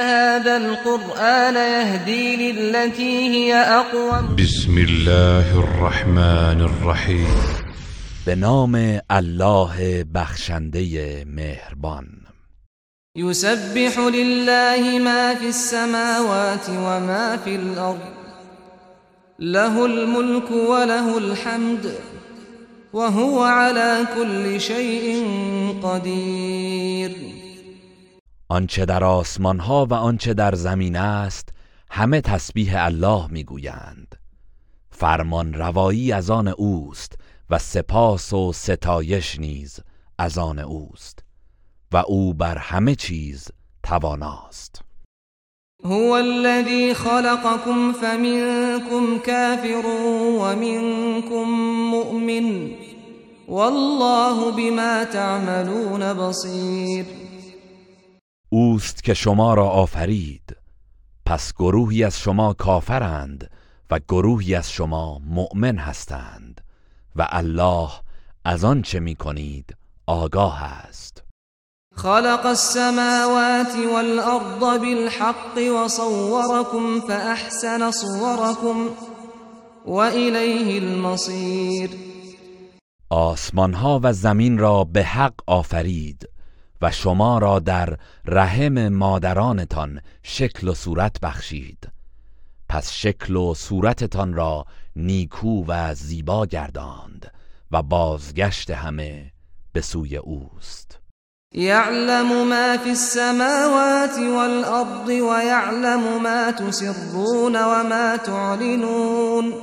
هذا القرآن يهدي للتي هي أقوم. بسم الله الرحمن الرحیم به نام الله بخشنده مهربان. يسبح لله ما في السماوات وما في الأرض. له الملك وله الحمد. وهو على كل شيء قدير. آنچه در آسمان ها و آنچه در زمین است همه تسبیح الله می‌گویند. فرمان روایی از آن اوست و سپاس و ستایش نیز از آن اوست و او بر همه چیز تواناست. هو الذي خلقكم فمنكم كافر ومنكم مؤمن والله بما تعملون بصير اوست که شما را آفرید. پس گروهی از شما کافرند و گروهی از شما مؤمن هستند و الله از آن چه می کنید آگاه است. خلق السماوات والأرض بالحق وصوركم فأحسن صوركم وإليه المصير. آسمان ها و زمین را به حق آفرید. و شما را در رحم مادرانتان شکل و صورت بخشید. پس شکل و صورتتان را نیکو و زیبا گرداند و بازگشت همه به سوی اوست. يعلم ما في السماوات والأرض ويعلم ما تسرون وما تعلنون.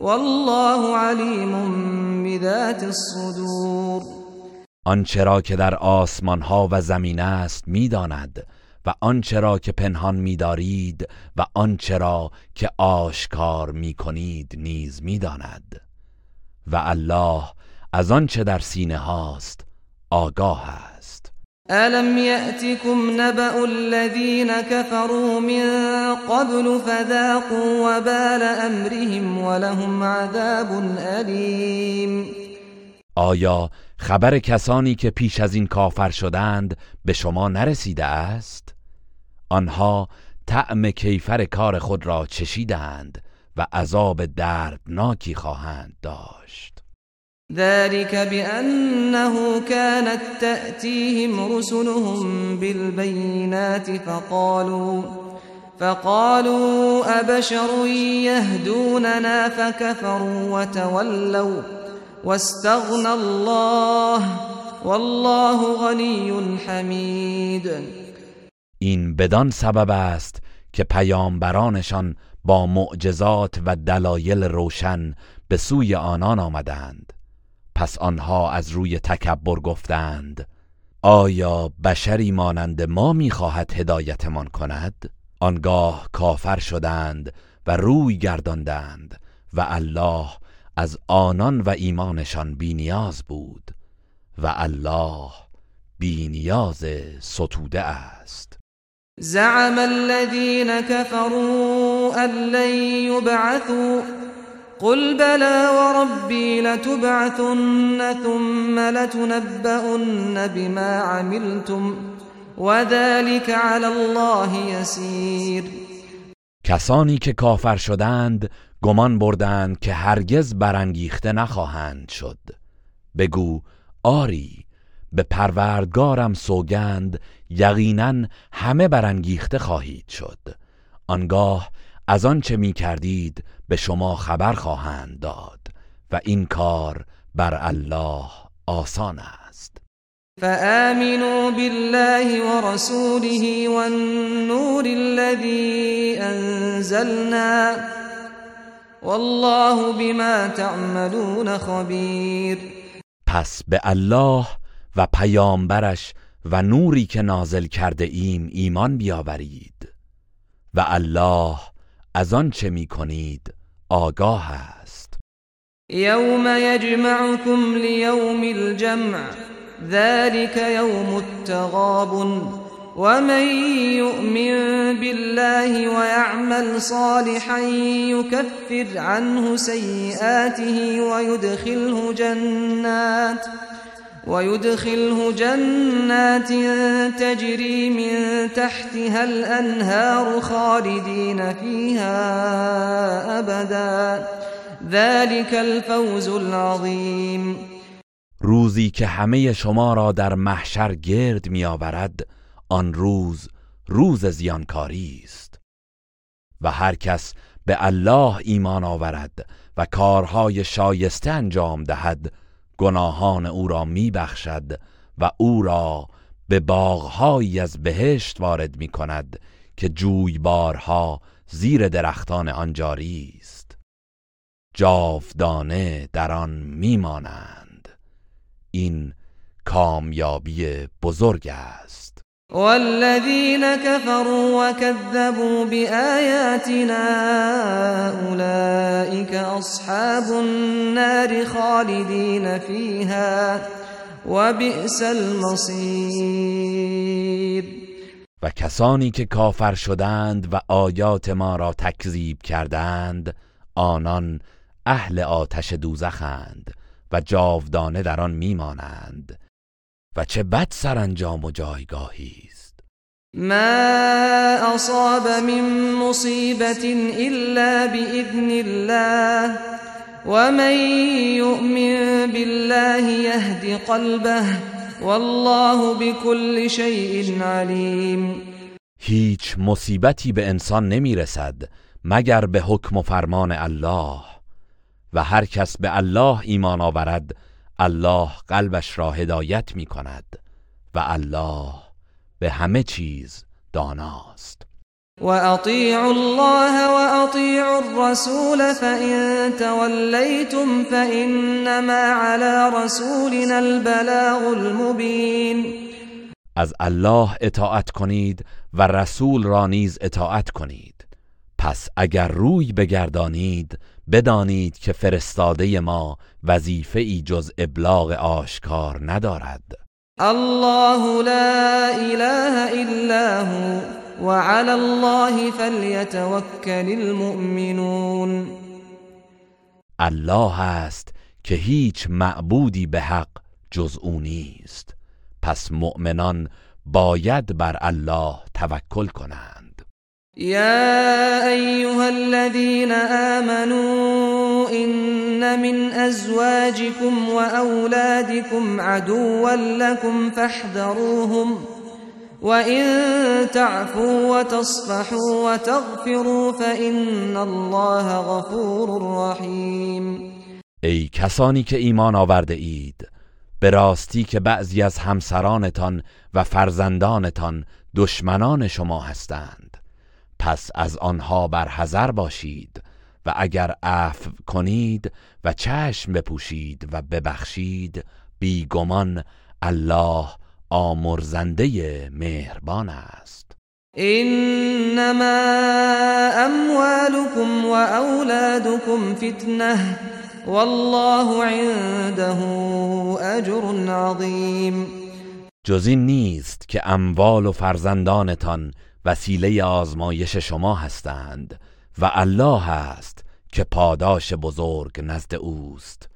والله عليم بذات الصدور. آنچه را که در آسمان ها و زمین است می‌داند و آنچه را که پنهان میدارید و آنچه را که آشکار می‌کنید نیز می‌داند. و الله از آنچه در سینه هاست آگاه است. ألم يأتكم نبأ الذين كفروا من قبل فذاقوا وبال أمرهم ولهم عذاب أليم. آیا خبر کسانی که پیش از این کافر شدند به شما نرسیده است؟ آنها طعم کیفر کار خود را چشیدند و عذاب دردناکی خواهند داشت ذلك بأنه كانت تأتيهم رسلهم بالبينات فقالوا فقالوا أبشر يهدوننا فكفروا وتولوا واستغنى الله والله غني حمید این بدان سبب است که پیامبرانشان با معجزات و دلایل روشن به سوی آنان آمدند. پس آنها از روی تکبر گفتند آیا بشری مانند ما می‌خواهد هدایتمان کند؟ آنگاه کافر شدند و روی گرداندند و الله از آنان و ایمانشان بینیاز بود و الله بینیاز ستوده است. زعم الذين كفروا أن لن يبعثوا قل بلى وربي لتبعثن ثم لتنبؤن بما عملتم وذلك على الله يسير کسانی که کافر شدند گمان بردند که هرگز برانگیخته نخواهند شد. بگو آری به پروردگارم سوگند یقینا همه برانگیخته خواهید شد. آنگاه از آنچه می کردید به شما خبر خواهند داد و این کار بر الله آسان است. فآمنوا بالله ورسوله والنور الذي أنزلنا والله بما تعملون خبیر پس به الله و پیامبرش و نوری که نازل کرده ایم ایمان بیاورید. و الله از آن چه می کنید آگاه است. یوم یجمعکم لیوم الجمع ذلك یوم التغابن. ومن يؤمن بالله ويعمل صالحا يكفر عنه سيئاته ويدخله جنات ويدخله جنات تجري من تحتها الأنهار خالدين فيها أبدا ذلك الفوز العظيم روزی که همه شما را در محشر گرد میآورد آن روز روز زیانکاری است. و هر کس به الله ایمان آورد و کارهای شایسته انجام دهد گناهان او را میبخشد و او را به باغهایی از بهشت وارد می کند که جویبارها زیر درختان آن جاری است. جاودانه در آن میمانند. این کامیابی بزرگ است. والذين كفروا وكذبوا بآياتنا أولئك أصحاب النار خالدين فيها وبئس المصير. و کسانی که کافر شدند و آیات ما را تکذیب کردند آنان اهل آتش دوزخند و جاودانه در آن میمانند. و چه بد سرانجام و جایگاهی است. ما اصاب من مصیبت الا باذن الله ومن يؤمن بالله يهد قلبه والله بكل شيء علیم. هیچ مصیبتی به انسان نمی‌رسد مگر به حکم و فرمان الله. و هر کس به الله ایمان آورد الله قلبش را هدایت می کند و الله به همه چیز داناست. و اطیعوا الله و اطیعوا الرسول فإن تولیتم فإنما على رسولنا البلاغ المبین. از الله اطاعت کنید و رسول را نیز اطاعت کنید. پس اگر روی بگردانید بدانید که فرستاده ما وظیفه ای جز ابلاغ آشکار ندارد. الله لا اله الا هو وعلى الله فليتوكل المؤمنون. الله است که هیچ معبودی به حق جز او نیست. پس مؤمنان باید بر الله توکل کنند. يا أيها الذين آمنوا إن من أزواجكم وأولادكم عدوا لكم فاحذروهم وإن تعفوا وتصفحوا وتغفروا فإن الله غفور رحيم. ای کسانی که ایمان آورده اید به راستی که بعضی از همسرانتان و فرزندانتان دشمنان شما هستند پس از آنها بر حذر باشید و اگر عفو کنید و چشم بپوشید و ببخشید بیگمان الله آمرزنده مهربان است. انما اموالكم واولادكم فتنه والله عنده اجر عظیم. جز این نیست که اموال و فرزندانتان وسیله آزمایش شما هستند. و الله است که پاداش بزرگ نزد اوست.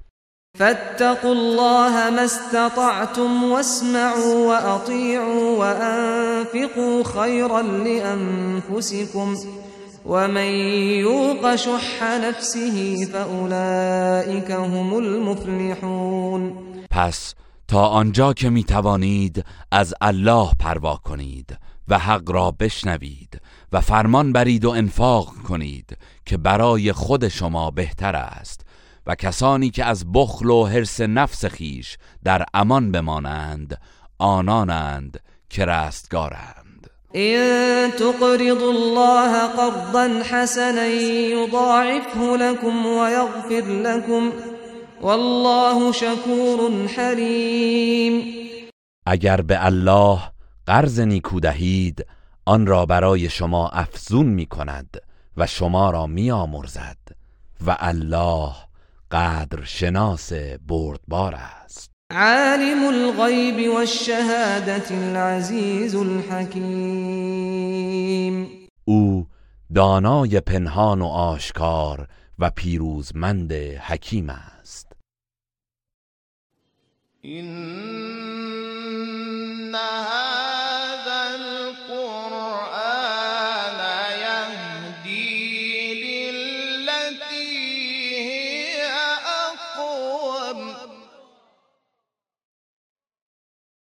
فاتقوا الله ما استطعتم واسمعوا واطيعوا وانفقوا خيرا لانفسكم ومن يوق شح نفسه فاولئك هم المفلحون. پس تا آنجا که می توانید از الله پروا کنید و حق را بشنوید و فرمان برید و انفاق کنید که برای خود شما بهتر است و کسانی که از بخل و حرس نفس خیش در امان بمانند آنانند که رستگارند. این تقرض الله قرضا حسنا یضاعفه لكم ويغفر لكم والله شکور حلیم. اگر به الله قرض نیکو دهید آن را برای شما افزون می کند و شما را می آمرزد و الله قدر شناس بردبار است. عالم الغیب والشهادة العزیز الحکیم. او دانای پنهان و آشکار و پیروزمند حکیم است. هذا